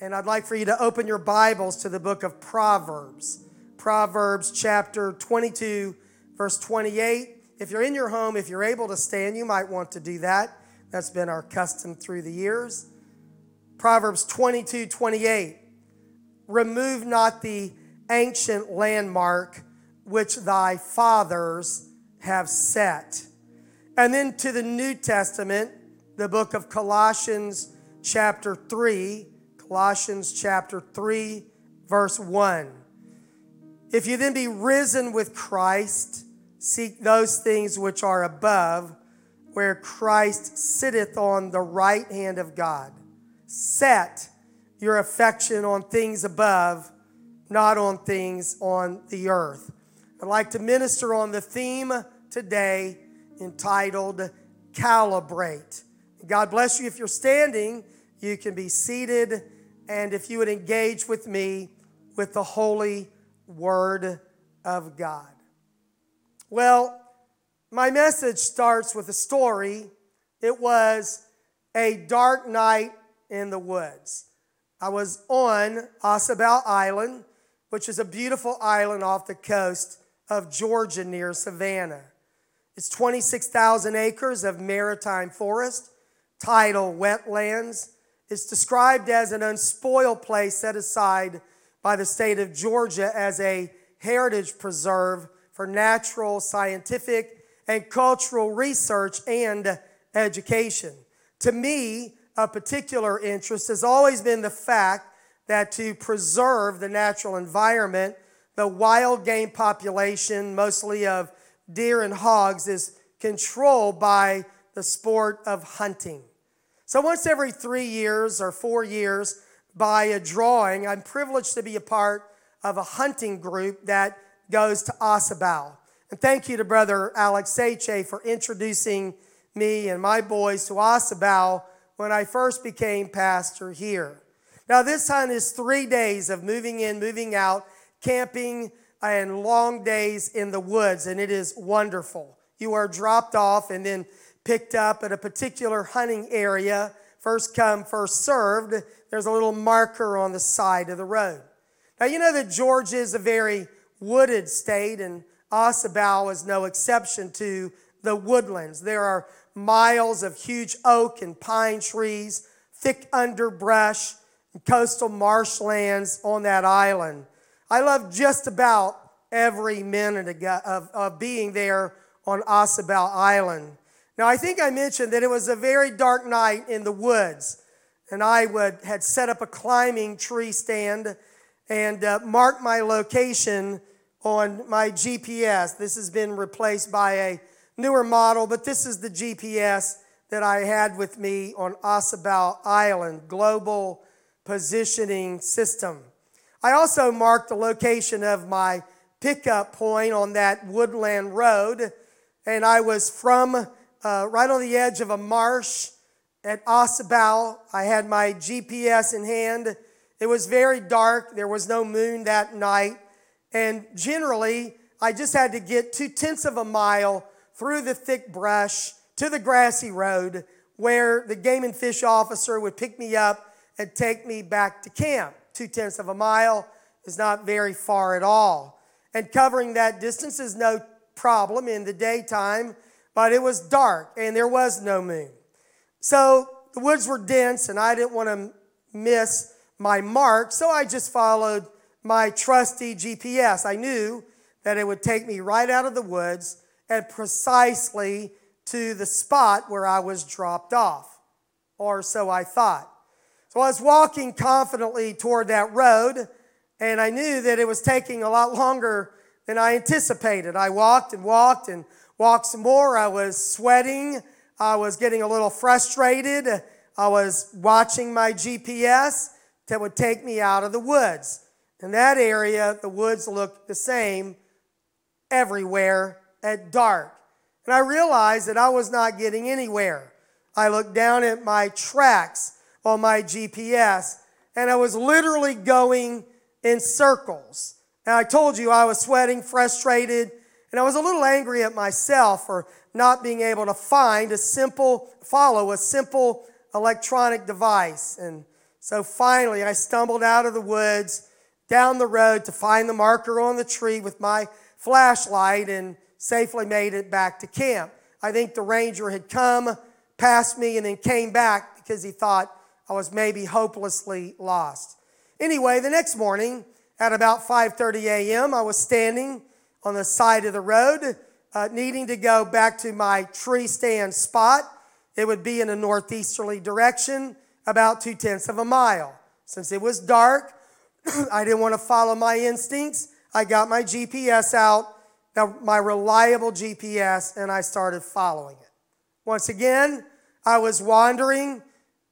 And I'd like for you to open your Bibles to the book of Proverbs. Proverbs chapter 22, verse 28. If you're in your home, if you're able to stand, you might want to do that. That's been our custom through the years. Proverbs 22, 28. Remove not the ancient landmark which thy fathers have set. And then to the New Testament, the book of Colossians, chapter 3, Colossians chapter 3, verse 1. If you then be risen with Christ, seek those things which are above, where Christ sitteth on the right hand of God. Set your affection on things above, not on things on the earth. I'd like to minister on the theme today entitled Calibrate. God bless you if you're standing. You can be seated and if you would engage with me with the holy word of God. Well, my message starts with a story. It was a dark night in the woods. I was on Ossabaw Island, which is a beautiful island off the coast of Georgia near Savannah. It's 26,000 acres of maritime forest, tidal wetlands, it's described as an unspoiled place set aside by the state of Georgia as a heritage preserve for natural, scientific, and cultural research and education. To me, a particular interest has always been the fact that to preserve the natural environment, the wild game population, mostly of deer and hogs, is controlled by the sport of hunting. So once every three years or four years, by a drawing, I'm privileged to be a part of a hunting group that goes to Ossabaw. And thank you to Brother Alex Seche for introducing me and my boys to Ossabaw when I first became pastor here. Now, this hunt is three days of moving in, moving out, camping, and long days in the woods, and it is wonderful. You are dropped off and then picked up at a particular hunting area, first come, first served, there's a little marker on the side of the road. Now, you know that Georgia is a very wooded state, and Ossabaw is no exception to the woodlands. There are miles of huge oak and pine trees, thick underbrush, and coastal marshlands on that island. I love just about every minute of, of being there on Ossabaw Island. Now, I think I mentioned that it was a very dark night in the woods, and I would, had set up a climbing tree stand and uh, marked my location on my GPS. This has been replaced by a newer model, but this is the GPS that I had with me on Ossabaw Island, Global Positioning System. I also marked the location of my pickup point on that woodland road, and I was from uh, right on the edge of a marsh at Ossabaw. I had my GPS in hand. It was very dark. There was no moon that night. And generally, I just had to get two tenths of a mile through the thick brush to the grassy road where the game and fish officer would pick me up and take me back to camp. Two tenths of a mile is not very far at all. And covering that distance is no problem in the daytime but it was dark and there was no moon. So the woods were dense and I didn't want to miss my mark, so I just followed my trusty GPS. I knew that it would take me right out of the woods and precisely to the spot where I was dropped off, or so I thought. So I was walking confidently toward that road, and I knew that it was taking a lot longer than I anticipated. I walked and walked and walked some more. I was sweating. I was getting a little frustrated. I was watching my GPS that would take me out of the woods. In that area, the woods looked the same everywhere at dark. And I realized that I was not getting anywhere. I looked down at my tracks on my GPS, and I was literally going in circles. And I told you I was sweating, frustrated, and I was a little angry at myself for not being able to find a simple, follow a simple electronic device. And So finally, I stumbled out of the woods down the road to find the marker on the tree with my flashlight and safely made it back to camp. I think the ranger had come past me and then came back because he thought I was maybe hopelessly lost. Anyway, the next morning at about 5:30 a.m., I was standing on the side of the road, uh, needing to go back to my tree stand spot. It would be in a northeasterly direction, about two tenths of a mile. Since it was dark, I didn't want to follow my instincts. I got my GPS out, my reliable GPS, and I started following it. Once again, I was wandering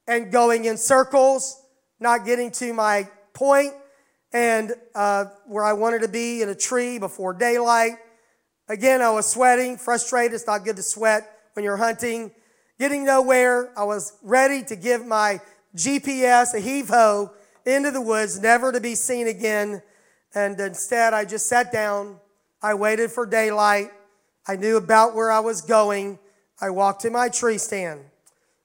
and going in circles, not getting to my point and uh, where I wanted to be in a tree before daylight. Again, I was sweating, frustrated. It's not good to sweat when you're hunting. Getting nowhere. I was ready to give my GPS a heave ho into the woods, never to be seen again. And instead, I just sat down. I waited for daylight. I knew about where I was going. I walked to my tree stand.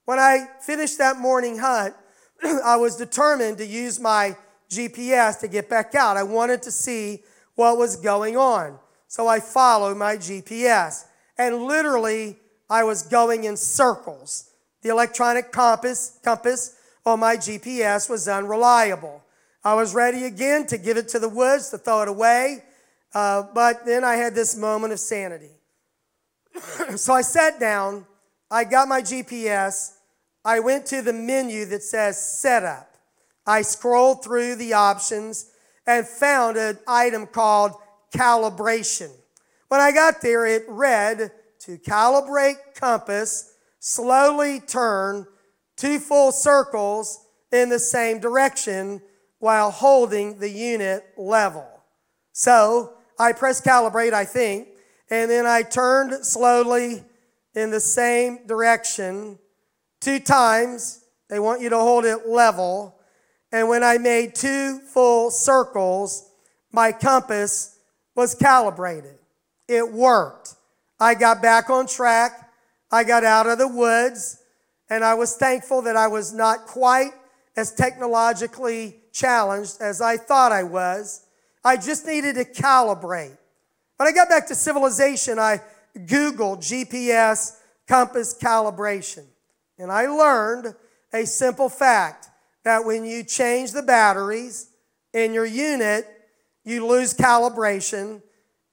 When I finished that morning hunt, I was determined to use my GPS to get back out. I wanted to see what was going on. So I followed my GPS. And literally, I was going in circles. The electronic compass, compass on my GPS was unreliable. I was ready again to give it to the woods, to throw it away. Uh, but then I had this moment of sanity. so I sat down, I got my GPS, I went to the menu that says setup. I scrolled through the options and found an item called calibration. When I got there, it read to calibrate compass, slowly turn two full circles in the same direction while holding the unit level. So I pressed calibrate, I think, and then I turned slowly in the same direction two times. They want you to hold it level. And when I made two full circles, my compass was calibrated. It worked. I got back on track. I got out of the woods. And I was thankful that I was not quite as technologically challenged as I thought I was. I just needed to calibrate. When I got back to civilization, I Googled GPS compass calibration. And I learned a simple fact that when you change the batteries in your unit, you lose calibration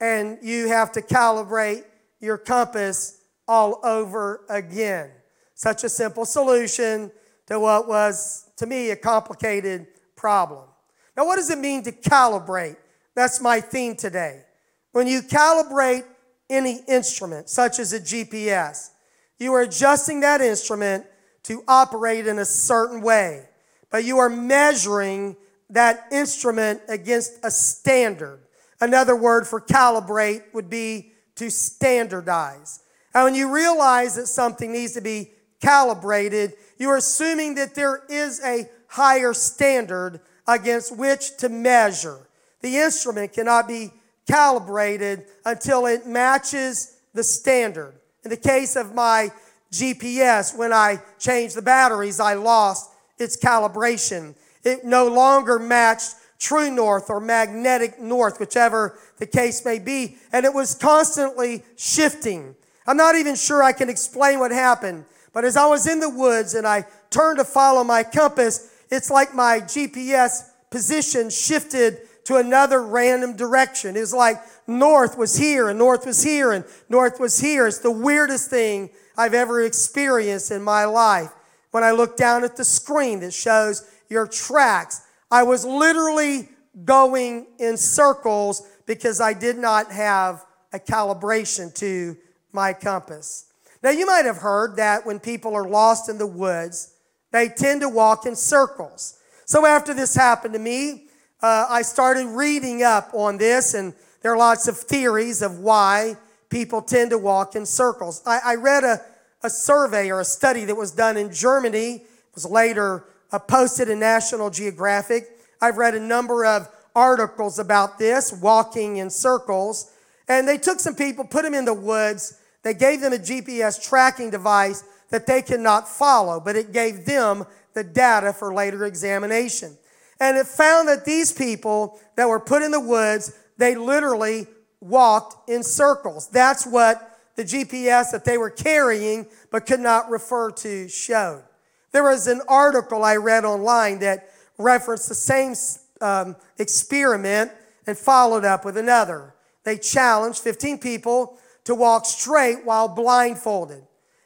and you have to calibrate your compass all over again. Such a simple solution to what was, to me, a complicated problem. Now, what does it mean to calibrate? That's my theme today. When you calibrate any instrument, such as a GPS, you are adjusting that instrument to operate in a certain way but you are measuring that instrument against a standard. Another word for calibrate would be to standardize. And when you realize that something needs to be calibrated, you're assuming that there is a higher standard against which to measure. The instrument cannot be calibrated until it matches the standard. In the case of my GPS, when I changed the batteries, I lost its calibration. It no longer matched true north or magnetic north, whichever the case may be, and it was constantly shifting. I'm not even sure I can explain what happened, but as I was in the woods and I turned to follow my compass, it's like my GPS position shifted to another random direction. It was like north was here and north was here and north was here. It's the weirdest thing I've ever experienced in my life when I look down at the screen that shows your tracks. I was literally going in circles because I did not have a calibration to my compass. Now, you might have heard that when people are lost in the woods, they tend to walk in circles. So, after this happened to me, uh, I started reading up on this, and there are lots of theories of why people tend to walk in circles. I, I read a a survey or a study that was done in Germany. It was later uh, posted in National Geographic. I've read a number of articles about this, walking in circles. And they took some people, put them in the woods. They gave them a GPS tracking device that they could not follow, but it gave them the data for later examination. And it found that these people that were put in the woods, they literally walked in circles. That's what the GPS that they were carrying but could not refer to showed. There was an article I read online that referenced the same um, experiment and followed up with another. They challenged 15 people to walk straight while blindfolded.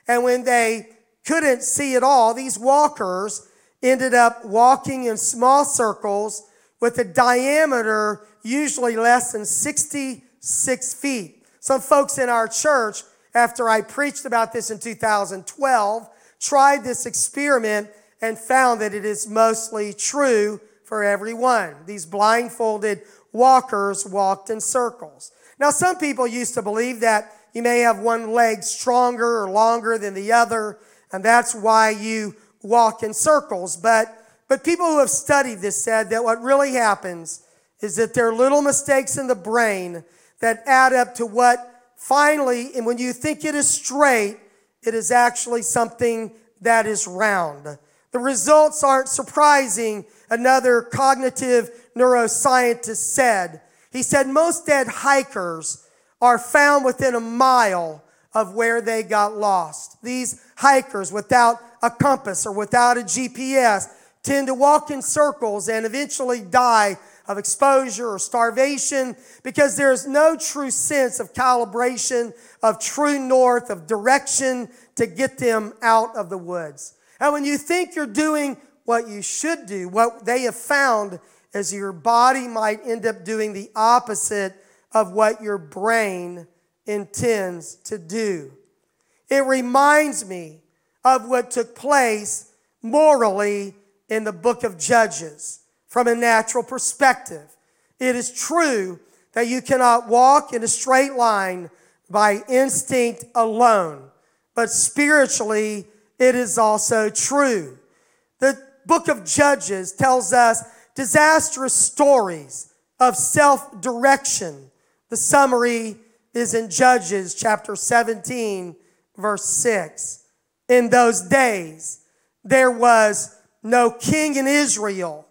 And when they couldn't see at all, these walkers ended up walking in small circles with a diameter usually less than 66 feet. Some folks in our church, after I preached about this in 2012, tried this experiment and found that it is mostly true for everyone. These blindfolded walkers walked in circles. Now, some people used to believe that you may have one leg stronger or longer than the other, and that's why you walk in circles. But, but people who have studied this said that what really happens is that there are little mistakes in the brain that add up to what finally, and when you think it is straight, it is actually something that is round. The results aren't surprising, another cognitive neuroscientist said. He said most dead hikers are found within a mile of where they got lost. These hikers without a compass or without a GPS tend to walk in circles and eventually die of exposure or starvation because there's no true sense of calibration, of true north, of direction to get them out of the woods. And when you think you're doing what you should do, what they have found is your body might end up doing the opposite of what your brain intends to do. It reminds me of what took place morally in the book of Judges from a natural perspective. It is true that you cannot walk in a straight line by instinct alone, but spiritually, it is also true. The book of Judges tells us disastrous stories of self direction. The summary is in Judges chapter 17, verse 6. In those days, there was no king in Israel.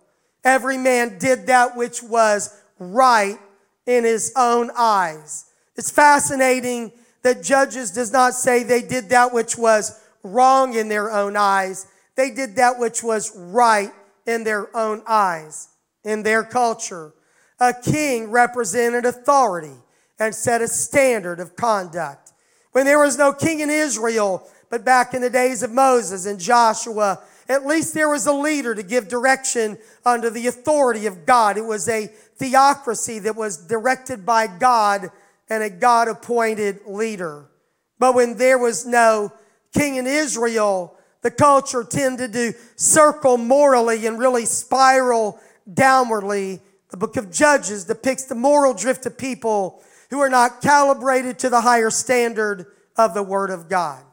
Every man did that which was right in his own eyes. It's fascinating that Judges does not say they did that which was wrong in their own eyes. They did that which was right in their own eyes, in their culture. A king represented authority and set a standard of conduct. When there was no king in Israel, but back in the days of Moses and Joshua, at least there was a leader to give direction under the authority of God. It was a theocracy that was directed by God and a God appointed leader. But when there was no king in Israel, the culture tended to circle morally and really spiral downwardly. The book of Judges depicts the moral drift of people who are not calibrated to the higher standard of the Word of God.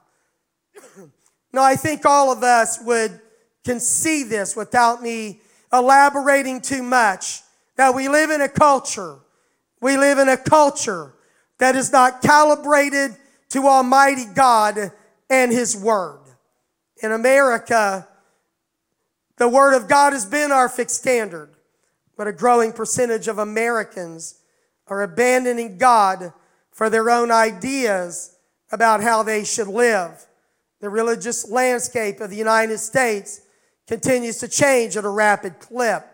now, I think all of us would can see this without me elaborating too much. Now, we live in a culture, we live in a culture that is not calibrated to Almighty God and His Word. In America, the Word of God has been our fixed standard, but a growing percentage of Americans are abandoning God for their own ideas about how they should live. The religious landscape of the United States continues to change at a rapid clip.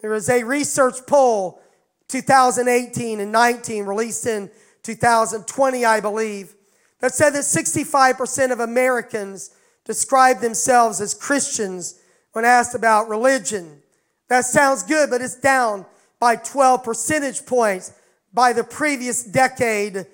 There is a research poll 2018 and 19 released in 2020, I believe, that said that 65% of Americans describe themselves as Christians when asked about religion. That sounds good, but it's down by 12 percentage points by the previous decade,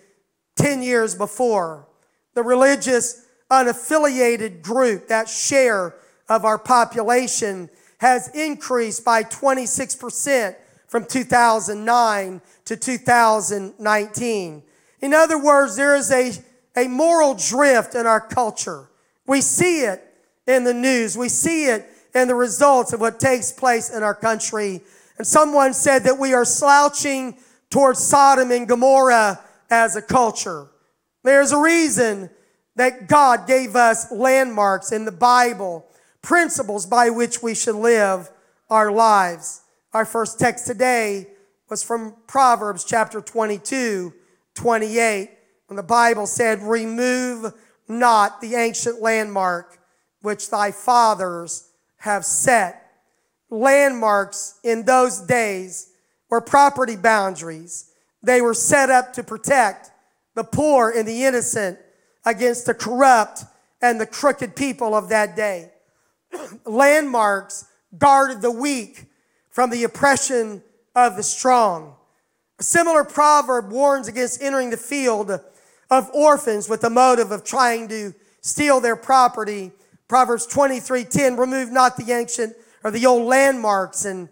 10 years before. The religious unaffiliated group, that share of our population, has increased by 26% from 2009 to 2019. In other words, there is a, a moral drift in our culture. We see it in the news, we see it in the results of what takes place in our country. And someone said that we are slouching towards Sodom and Gomorrah as a culture. There's a reason that God gave us landmarks in the Bible principles by which we should live our lives. Our first text today was from Proverbs chapter 22, 28, when the Bible said, Remove not the ancient landmark which thy fathers have set. Landmarks in those days were property boundaries. They were set up to protect the poor and the innocent against the corrupt and the crooked people of that day. Landmarks guarded the weak from the oppression of the strong. A similar proverb warns against entering the field of orphans with the motive of trying to steal their property. Proverbs 23:10 remove not the ancient or the old landmarks and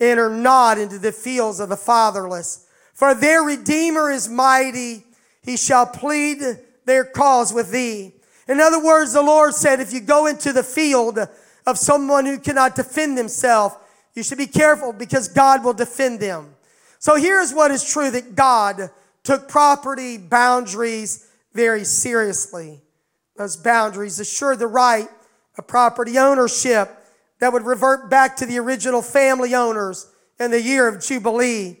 enter not into the fields of the fatherless. For their redeemer is mighty, he shall plead their cause with thee. In other words, the Lord said, if you go into the field of someone who cannot defend themselves, you should be careful because God will defend them. So here's what is true that God took property boundaries very seriously. Those boundaries assured the right of property ownership that would revert back to the original family owners in the year of Jubilee.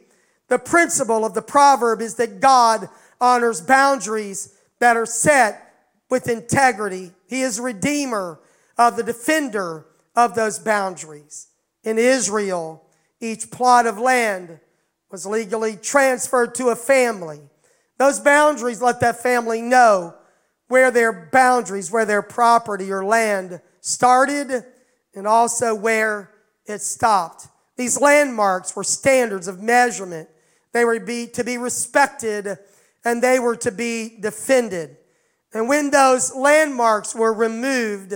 The principle of the proverb is that God honors boundaries that are set with integrity. He is redeemer of the defender of those boundaries. In Israel, each plot of land was legally transferred to a family. Those boundaries let that family know where their boundaries, where their property or land started, and also where it stopped. These landmarks were standards of measurement. They were be, to be respected and they were to be defended. And when those landmarks were removed,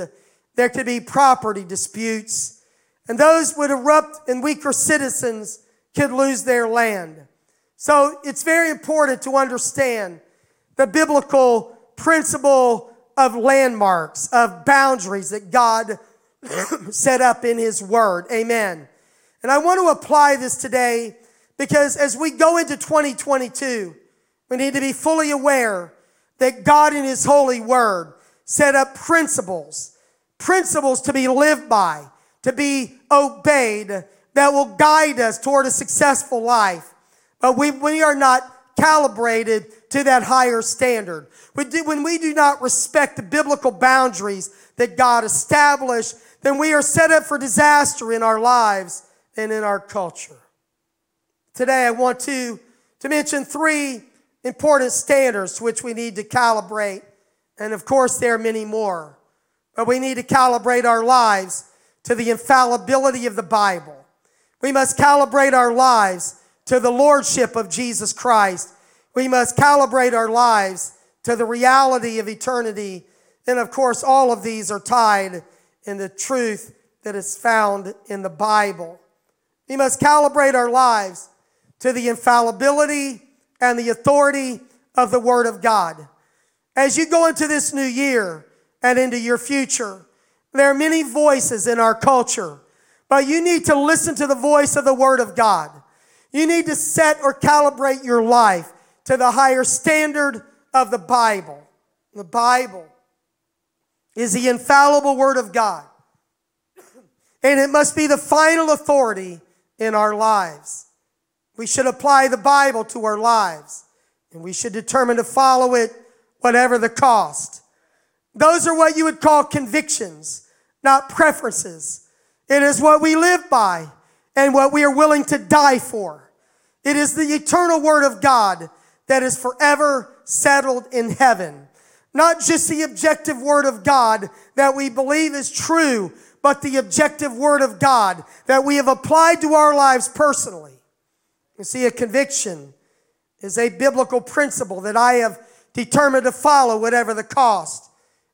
there could be property disputes, and those would erupt, and weaker citizens could lose their land. So it's very important to understand the biblical principle of landmarks, of boundaries that God set up in His Word. Amen. And I want to apply this today because as we go into 2022, we need to be fully aware that God in His holy word set up principles, principles to be lived by, to be obeyed, that will guide us toward a successful life. But we, we are not calibrated to that higher standard. We do, When we do not respect the biblical boundaries that God established, then we are set up for disaster in our lives and in our culture. Today, I want to, to mention three important standards which we need to calibrate. And of course, there are many more. But we need to calibrate our lives to the infallibility of the Bible. We must calibrate our lives to the lordship of Jesus Christ. We must calibrate our lives to the reality of eternity. And of course, all of these are tied in the truth that is found in the Bible. We must calibrate our lives to the infallibility and the authority of the Word of God. As you go into this new year and into your future, there are many voices in our culture, but you need to listen to the voice of the Word of God. You need to set or calibrate your life to the higher standard of the Bible. The Bible is the infallible Word of God, and it must be the final authority in our lives. We should apply the Bible to our lives, and we should determine to follow it whatever the cost. Those are what you would call convictions, not preferences. It is what we live by and what we are willing to die for. It is the eternal Word of God that is forever settled in heaven. Not just the objective Word of God that we believe is true, but the objective Word of God that we have applied to our lives personally. You see, a conviction is a biblical principle that I have determined to follow whatever the cost.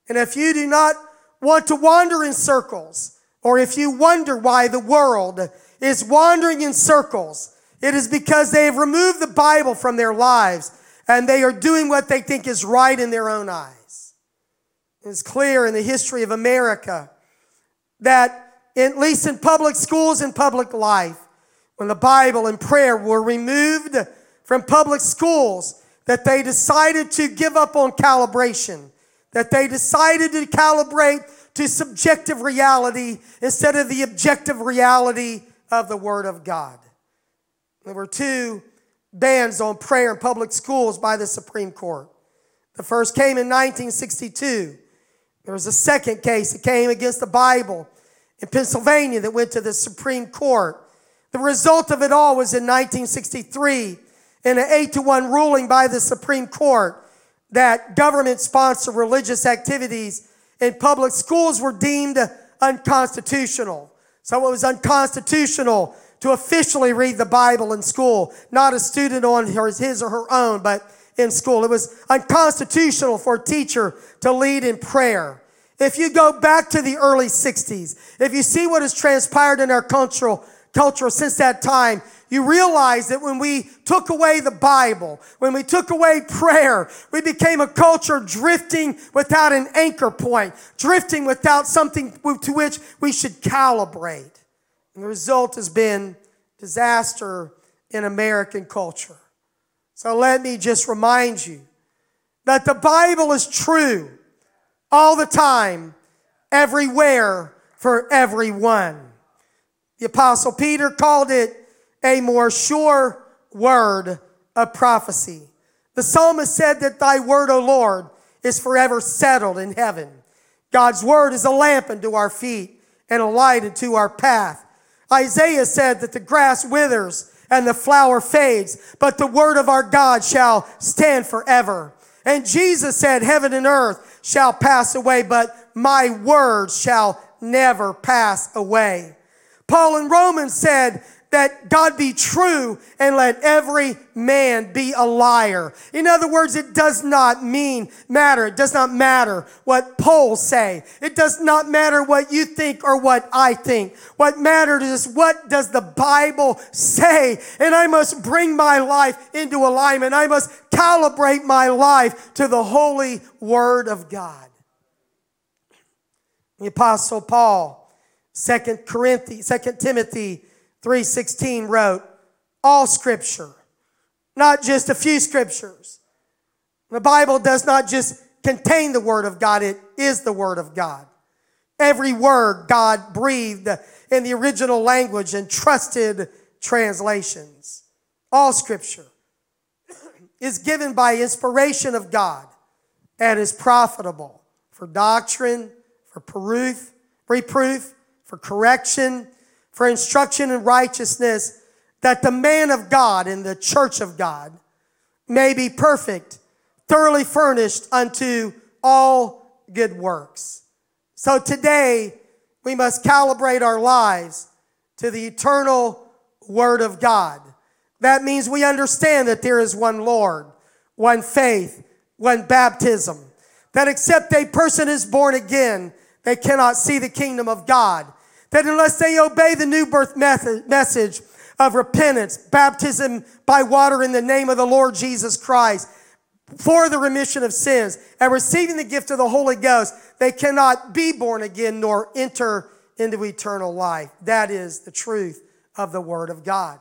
And if you do not want to wander in circles, or if you wonder why the world is wandering in circles, it is because they have removed the Bible from their lives and they are doing what they think is right in their own eyes. It's clear in the history of America that, at least in public schools and public life, when the Bible and prayer were removed from public schools, that they decided to give up on calibration, that they decided to calibrate to subjective reality instead of the objective reality of the Word of God. There were two bans on prayer in public schools by the Supreme Court. The first came in 1962. There was a second case that came against the Bible in Pennsylvania that went to the Supreme Court. The result of it all was in 1963 in an 8 to 1 ruling by the Supreme Court that government sponsored religious activities in public schools were deemed unconstitutional. So it was unconstitutional to officially read the Bible in school, not a student on his or her own, but in school. It was unconstitutional for a teacher to lead in prayer. If you go back to the early 60s, if you see what has transpired in our cultural culture since that time, you realize that when we took away the Bible, when we took away prayer, we became a culture drifting without an anchor point, drifting without something to which we should calibrate. And the result has been disaster in American culture. So let me just remind you that the Bible is true all the time, everywhere, for everyone. The Apostle Peter called it a more sure word of prophecy. The psalmist said that thy word, O Lord, is forever settled in heaven. God's word is a lamp unto our feet and a light unto our path. Isaiah said that the grass withers and the flower fades, but the word of our God shall stand forever. And Jesus said, Heaven and earth shall pass away, but my words shall never pass away. Paul in Romans said that God be true and let every man be a liar. In other words, it does not mean matter. It does not matter what polls say. It does not matter what you think or what I think. What matters is what does the Bible say? And I must bring my life into alignment. I must calibrate my life to the holy word of God. The apostle Paul, Second Corinthians, Second Timothy 3:16 wrote, all scripture, not just a few scriptures. The Bible does not just contain the word of God, it is the word of God. Every word God breathed in the original language and trusted translations. All scripture is given by inspiration of God and is profitable for doctrine, for proof, reproof, for correction, for instruction in righteousness, that the man of God in the church of God may be perfect, thoroughly furnished unto all good works. So today, we must calibrate our lives to the eternal Word of God. That means we understand that there is one Lord, one faith, one baptism. That except a person is born again, they cannot see the kingdom of God that unless they obey the new birth method, message of repentance, baptism by water in the name of the Lord Jesus Christ, for the remission of sins, and receiving the gift of the Holy Ghost, they cannot be born again nor enter into eternal life. That is the truth of the Word of God.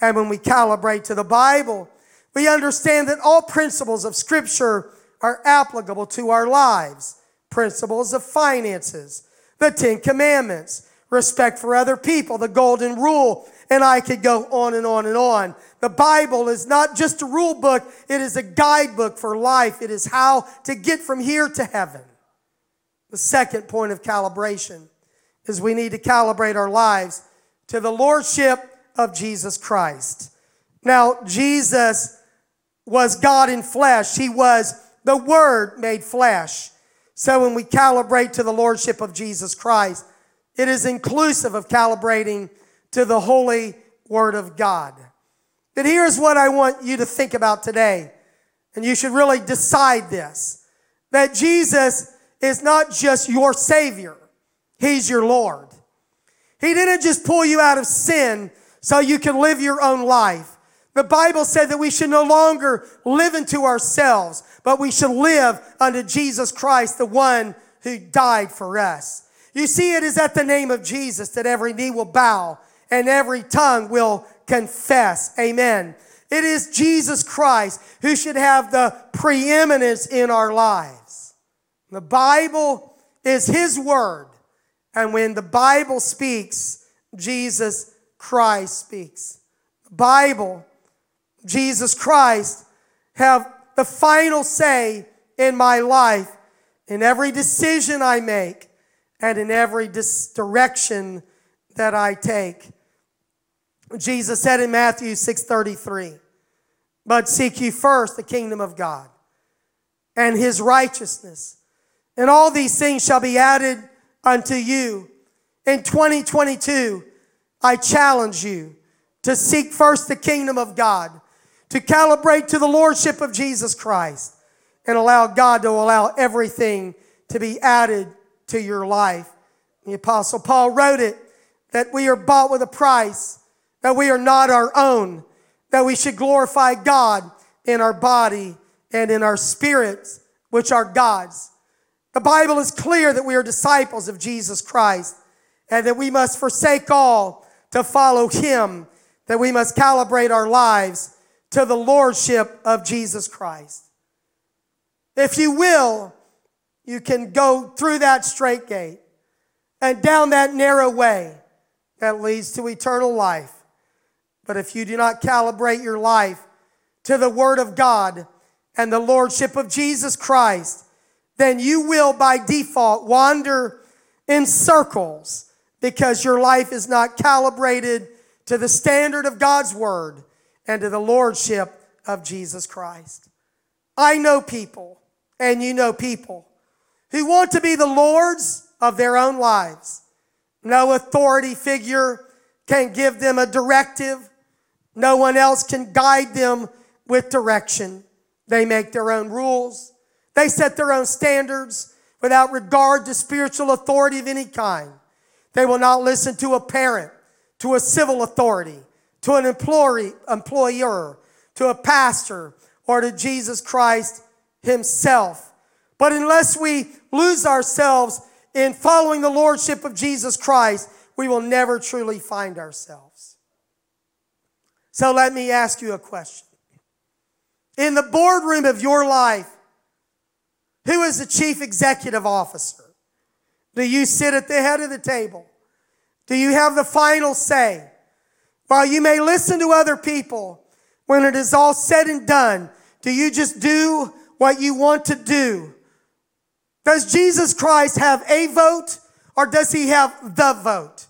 And when we calibrate to the Bible, we understand that all principles of Scripture are applicable to our lives. Principles of finances, the Ten Commandments, respect for other people, the golden rule, and I could go on and on and on. The Bible is not just a rule book, it is a guidebook for life. It is how to get from here to heaven. The second point of calibration is we need to calibrate our lives to the lordship of Jesus Christ. Now, Jesus was God in flesh. He was the Word made flesh. So when we calibrate to the lordship of Jesus Christ, it is inclusive of calibrating to the holy word of God. But here's what I want you to think about today, and you should really decide this that Jesus is not just your Savior, He's your Lord. He didn't just pull you out of sin so you can live your own life. The Bible said that we should no longer live unto ourselves, but we should live unto Jesus Christ, the one who died for us. You see, it is at the name of Jesus that every knee will bow and every tongue will confess. Amen. It is Jesus Christ who should have the preeminence in our lives. The Bible is His Word. And when the Bible speaks, Jesus Christ speaks. The Bible, Jesus Christ, have the final say in my life, in every decision I make, and in every direction that I take. Jesus said in Matthew 6:33, "But seek ye first the kingdom of God and his righteousness, and all these things shall be added unto you." In 2022, I challenge you to seek first the kingdom of God, to calibrate to the lordship of Jesus Christ, and allow God to allow everything to be added to your life. The Apostle Paul wrote it that we are bought with a price, that we are not our own, that we should glorify God in our body and in our spirits, which are God's. The Bible is clear that we are disciples of Jesus Christ and that we must forsake all to follow Him, that we must calibrate our lives to the Lordship of Jesus Christ. If you will, you can go through that straight gate and down that narrow way that leads to eternal life. But if you do not calibrate your life to the Word of God and the Lordship of Jesus Christ, then you will by default wander in circles because your life is not calibrated to the standard of God's Word and to the Lordship of Jesus Christ. I know people, and you know people, who want to be the Lords of their own lives. No authority figure can give them a directive. No one else can guide them with direction. They make their own rules. They set their own standards without regard to spiritual authority of any kind. They will not listen to a parent, to a civil authority, to an employee, employer, to a pastor, or to Jesus Christ himself. But unless we lose ourselves in following the lordship of Jesus Christ, we will never truly find ourselves. So let me ask you a question. In the boardroom of your life, who is the chief executive officer? Do you sit at the head of the table? Do you have the final say? While you may listen to other people, when it is all said and done, do you just do what you want to do? Does Jesus Christ have a vote or does he have the vote?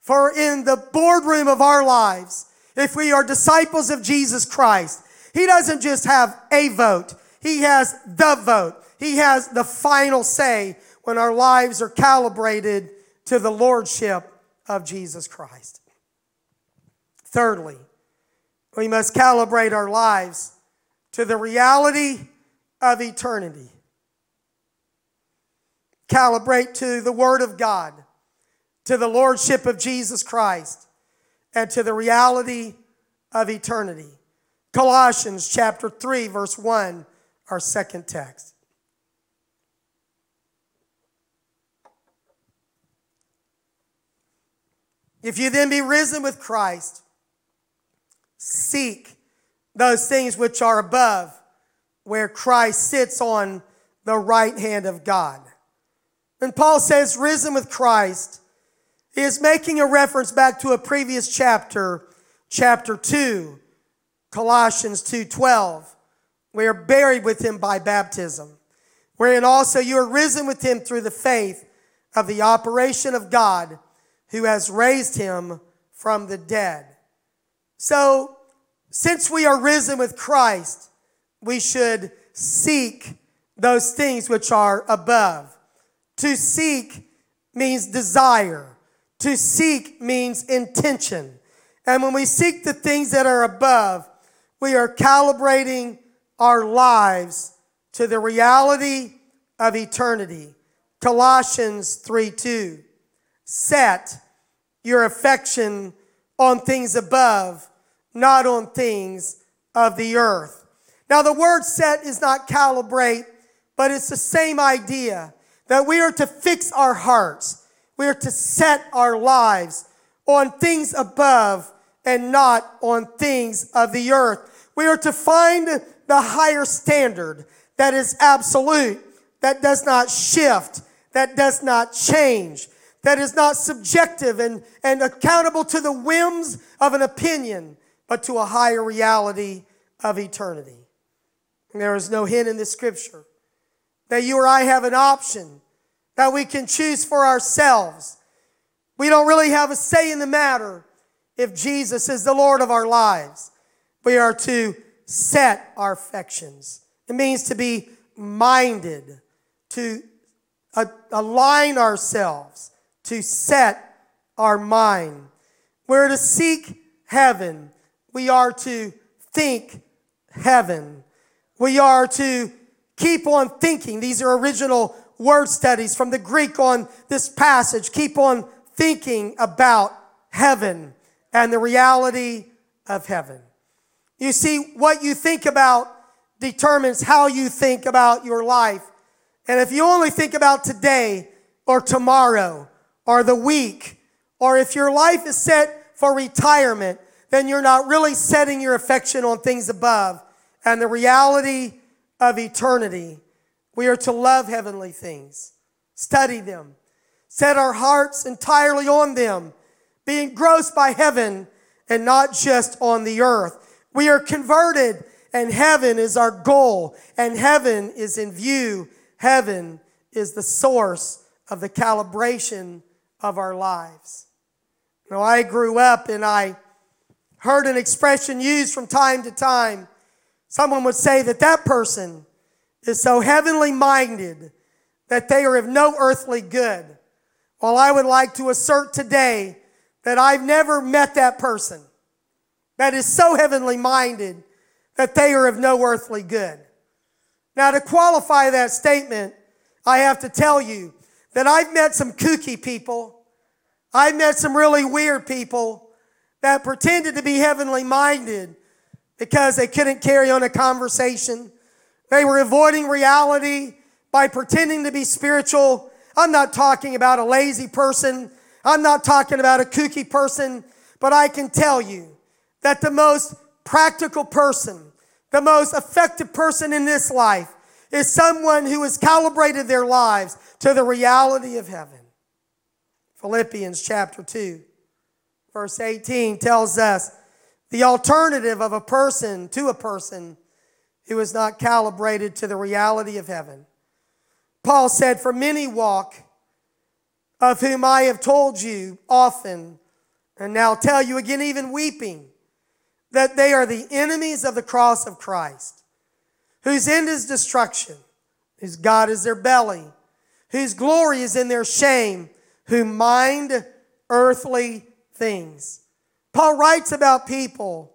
For in the boardroom of our lives, if we are disciples of Jesus Christ, he doesn't just have a vote, he has the vote. He has the final say when our lives are calibrated to the lordship of Jesus Christ. Thirdly, we must calibrate our lives to the reality of eternity calibrate to the Word of God, to the Lordship of Jesus Christ, and to the reality of eternity. Colossians chapter 3, verse 1, our second text. If you then be risen with Christ, seek those things which are above, where Christ sits on the right hand of God. When Paul says risen with Christ, he is making a reference back to a previous chapter, chapter 2, Colossians 2:12. We are buried with him by baptism, wherein also you are risen with him through the faith of the operation of God who has raised him from the dead. So, since we are risen with Christ, we should seek those things which are above. To seek means desire. To seek means intention. And when we seek the things that are above, we are calibrating our lives to the reality of eternity. Colossians 3 2. Set your affection on things above, not on things of the earth. Now, the word set is not calibrate, but it's the same idea that we are to fix our hearts. We are to set our lives on things above and not on things of the earth. We are to find the higher standard that is absolute, that does not shift, that does not change, that is not subjective and, and accountable to the whims of an opinion, but to a higher reality of eternity. And there is no hint in the scripture that you or I have an option that we can choose for ourselves. We don't really have a say in the matter if Jesus is the Lord of our lives. We are to set our affections. It means to be minded, to uh, align ourselves, to set our mind. We're to seek heaven. We are to think heaven. We are to keep on thinking. These are original word studies from the Greek on this passage. Keep on thinking about heaven and the reality of heaven. You see, what you think about determines how you think about your life. And if you only think about today or tomorrow or the week, or if your life is set for retirement, then you're not really setting your affection on things above and the reality of eternity. We are to love heavenly things, study them, set our hearts entirely on them, be engrossed by heaven and not just on the earth. We are converted, and heaven is our goal, and heaven is in view. Heaven is the source of the calibration of our lives. Now, I grew up and I heard an expression used from time to time. Someone would say that that person is so heavenly minded that they are of no earthly good. Well, I would like to assert today that I've never met that person that is so heavenly minded that they are of no earthly good. Now, to qualify that statement, I have to tell you that I've met some kooky people. I've met some really weird people that pretended to be heavenly minded because they couldn't carry on a conversation. They were avoiding reality by pretending to be spiritual. I'm not talking about a lazy person. I'm not talking about a kooky person, but I can tell you that the most practical person, the most effective person in this life is someone who has calibrated their lives to the reality of heaven. Philippians chapter 2, verse 18 tells us the alternative of a person to a person who is not calibrated to the reality of heaven. Paul said, For many walk, of whom I have told you often, and now tell you again, even weeping, that they are the enemies of the cross of Christ, whose end is destruction, whose God is their belly, whose glory is in their shame, who mind earthly things. Paul writes about people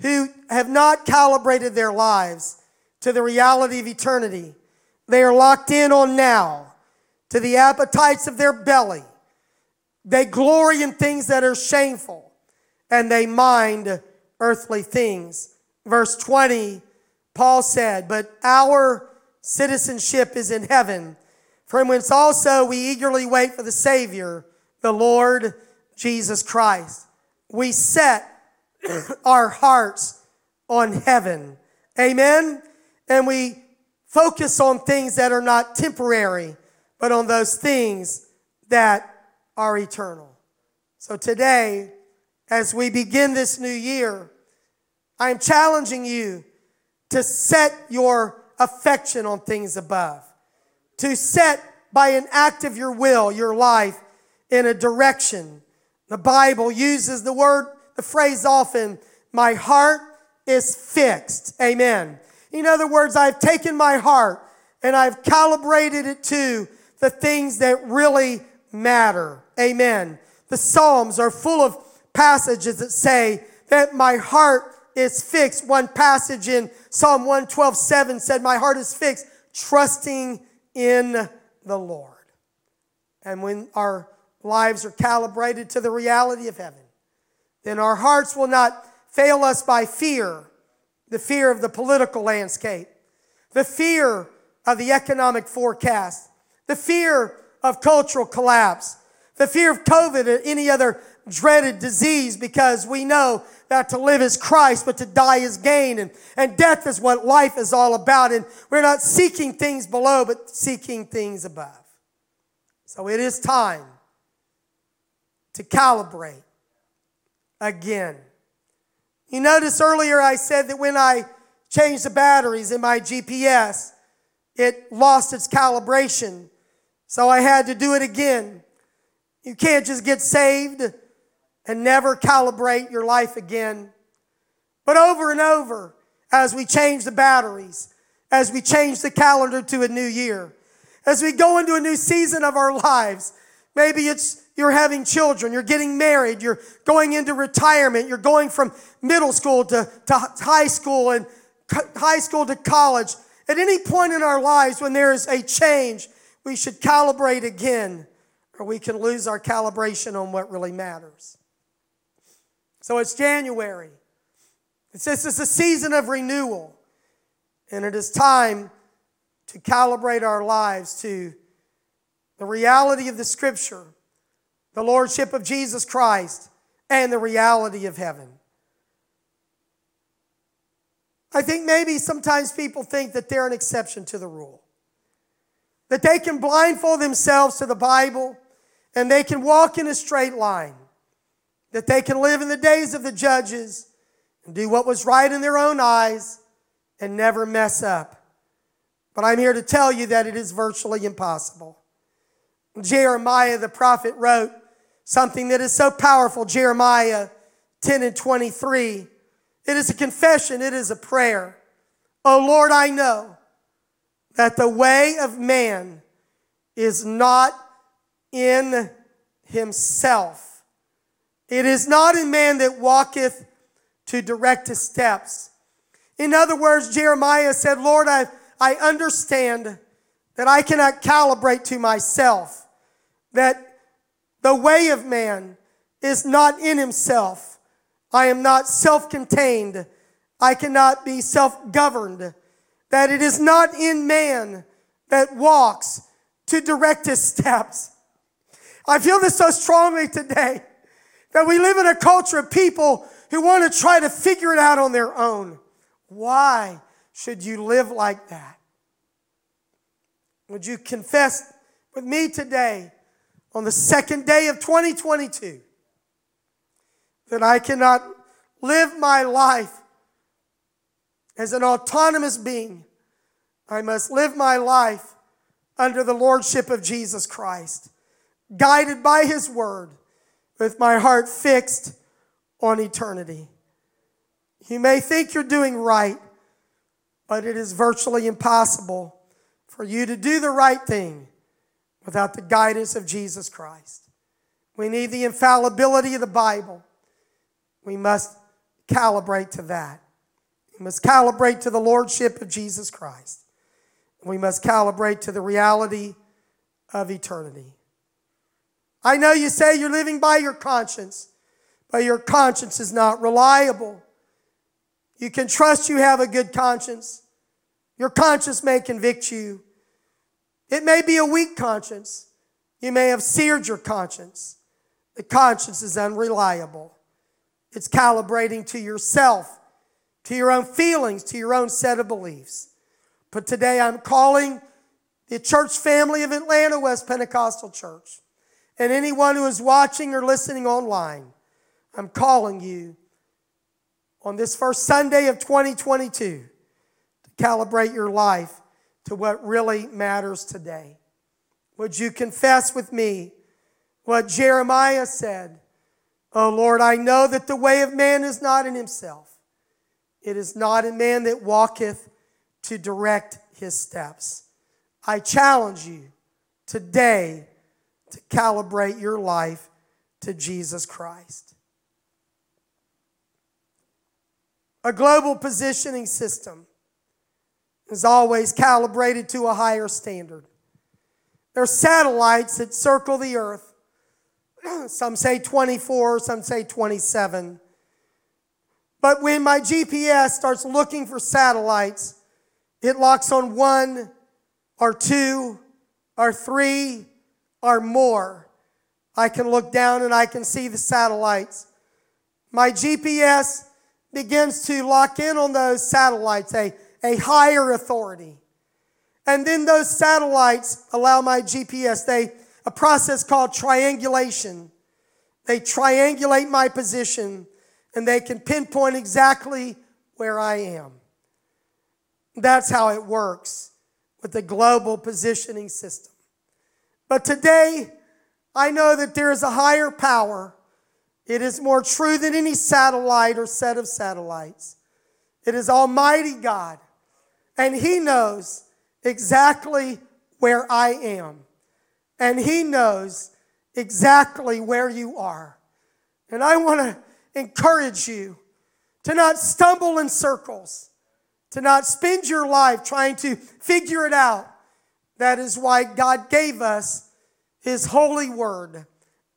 who have not calibrated their lives to the reality of eternity. They are locked in on now to the appetites of their belly. They glory in things that are shameful and they mind earthly things. Verse 20, Paul said, But our citizenship is in heaven, from whence also we eagerly wait for the Savior, the Lord Jesus Christ. We set our hearts on heaven. Amen? And we focus on things that are not temporary, but on those things that are eternal. So today, as we begin this new year, I am challenging you to set your affection on things above, to set by an act of your will your life in a direction. The Bible uses the word, the phrase often, my heart is fixed. Amen. In other words, I've taken my heart and I've calibrated it to the things that really matter. Amen. The Psalms are full of passages that say that my heart is fixed. One passage in Psalm 112 7 said, My heart is fixed, trusting in the Lord. And when our lives are calibrated to the reality of heaven, then our hearts will not fail us by fear the fear of the political landscape, the fear of the economic forecast, the fear of cultural collapse, the fear of COVID or any other dreaded disease because we know that to live is Christ, but to die is gain. And, and death is what life is all about. And we're not seeking things below, but seeking things above. So it is time to calibrate again. You notice earlier I said that when I changed the batteries in my GPS, it lost its calibration. So I had to do it again. You can't just get saved and never calibrate your life again. But over and over, as we change the batteries, as we change the calendar to a new year, as we go into a new season of our lives, maybe it's you're having children, you're getting married, you're going into retirement, you're going from middle school to, to high school and high school to college. At any point in our lives when there is a change, we should calibrate again, or we can lose our calibration on what really matters. So it's January. This is a season of renewal, and it is time to calibrate our lives to the reality of the Scripture, the Lordship of Jesus Christ, and the reality of heaven. I think maybe sometimes people think that they're an exception to the rule. That they can blindfold themselves to the Bible and they can walk in a straight line. That they can live in the days of the judges and do what was right in their own eyes and never mess up. But I'm here to tell you that it is virtually impossible. Jeremiah the prophet wrote something that is so powerful Jeremiah 10 and 23. It is a confession, it is a prayer. Oh Lord, I know that the way of man is not in himself. It is not in man that walketh to direct his steps. In other words, Jeremiah said, Lord, I, I understand that I cannot calibrate to myself, that the way of man is not in himself. I am not self contained. I cannot be self governed. That it is not in man that walks to direct his steps. I feel this so strongly today that we live in a culture of people who want to try to figure it out on their own. Why should you live like that? Would you confess with me today on the second day of 2022 that I cannot live my life as an autonomous being. I must live my life under the lordship of Jesus Christ, guided by his word, with my heart fixed on eternity. You may think you're doing right, but it is virtually impossible for you to do the right thing without the guidance of Jesus Christ. We need the infallibility of the Bible. We must calibrate to that. We must calibrate to the Lordship of Jesus Christ. We must calibrate to the reality of eternity. I know you say you're living by your conscience, but your conscience is not reliable. You can trust you have a good conscience. Your conscience may convict you. It may be a weak conscience. You may have seared your conscience. The conscience is unreliable. It's calibrating to yourself, to your own feelings, to your own set of beliefs. But today I'm calling the church family of Atlanta West Pentecostal Church and anyone who is watching or listening online, I'm calling you on this first Sunday of 2022 to calibrate your life to what really matters today. Would you confess with me what Jeremiah said? Oh Lord, I know that the way of man is not in himself. It is not in man that walketh to direct his steps. I challenge you today to calibrate your life to Jesus Christ. A global positioning system is always calibrated to a higher standard. There are satellites that circle the earth some say 24, some say 27. But when my GPS starts looking for satellites, it locks on one or two or three or more. I can look down and I can see the satellites. My GPS begins to lock in on those satellites, a, a higher authority. And then those satellites allow my GPS, they a process called triangulation. They triangulate my position and they can pinpoint exactly where I am. That's how it works with the global positioning system. But today, I know that there is a higher power. It is more true than any satellite or set of satellites. It is Almighty God. And He knows exactly where I am. And He knows exactly where you are. And I want to encourage you to not stumble in circles, to not spend your life trying to figure it out. That is why God gave us His holy word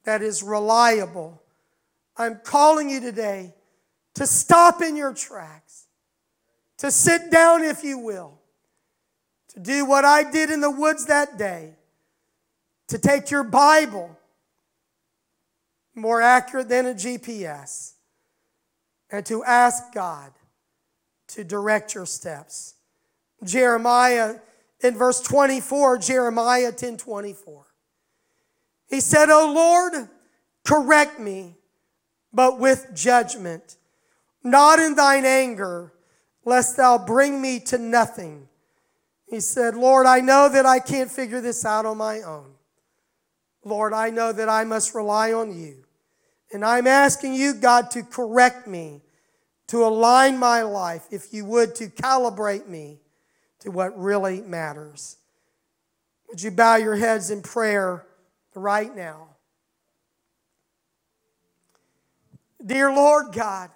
that is reliable. I'm calling you today to stop in your tracks, to sit down, if you will, to do what I did in the woods that day, to take your Bible more accurate than a GPS, and to ask God to direct your steps. Jeremiah in verse 24, Jeremiah 10 24. He said, O Lord, correct me, but with judgment, not in thine anger, lest thou bring me to nothing. He said, Lord, I know that I can't figure this out on my own. Lord, I know that I must rely on you. And I'm asking you, God, to correct me, to align my life, if you would, to calibrate me to what really matters. Would you bow your heads in prayer right now? Dear Lord God,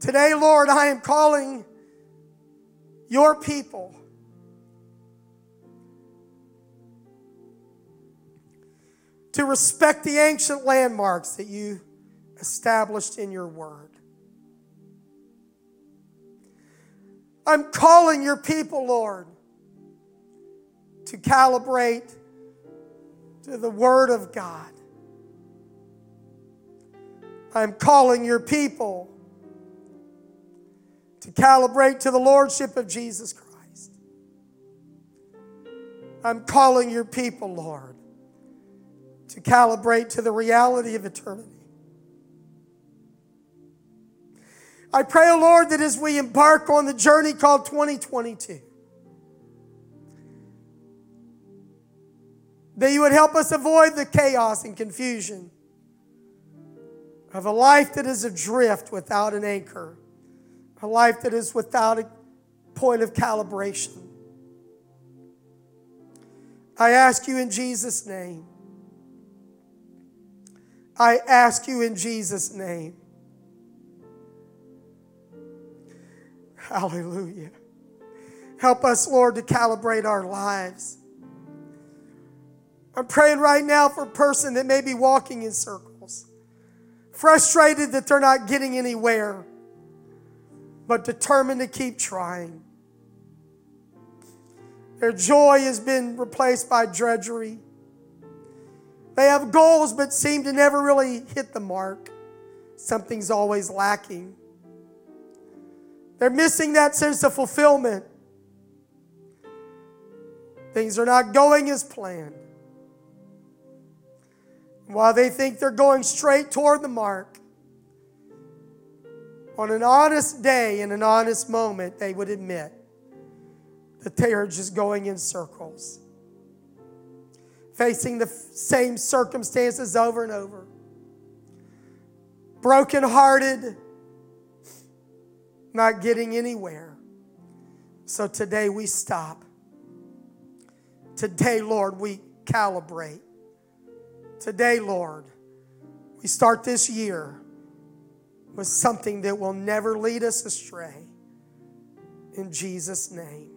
today, Lord, I am calling your people to respect the ancient landmarks that you established in your word. I'm calling your people, Lord, to calibrate to the Word of God. I'm calling your people to calibrate to the Lordship of Jesus Christ. I'm calling your people, Lord, to calibrate to the reality of eternity. I pray, O oh Lord, that as we embark on the journey called 2022, that you would help us avoid the chaos and confusion of a life that is adrift without an anchor, a life that is without a point of calibration. I ask you in Jesus' name I ask you in Jesus' name. Hallelujah. Help us, Lord, to calibrate our lives. I'm praying right now for a person that may be walking in circles, frustrated that they're not getting anywhere, but determined to keep trying. Their joy has been replaced by drudgery. They have goals but seem to never really hit the mark. Something's always lacking. They're missing that sense of fulfillment. Things are not going as planned. While they think they're going straight toward the mark, on an honest day, in an honest moment, they would admit that they are just going in circles facing the same circumstances over and over. Brokenhearted, not getting anywhere. So today we stop. Today, Lord, we calibrate. Today, Lord, we start this year with something that will never lead us astray. In Jesus' name.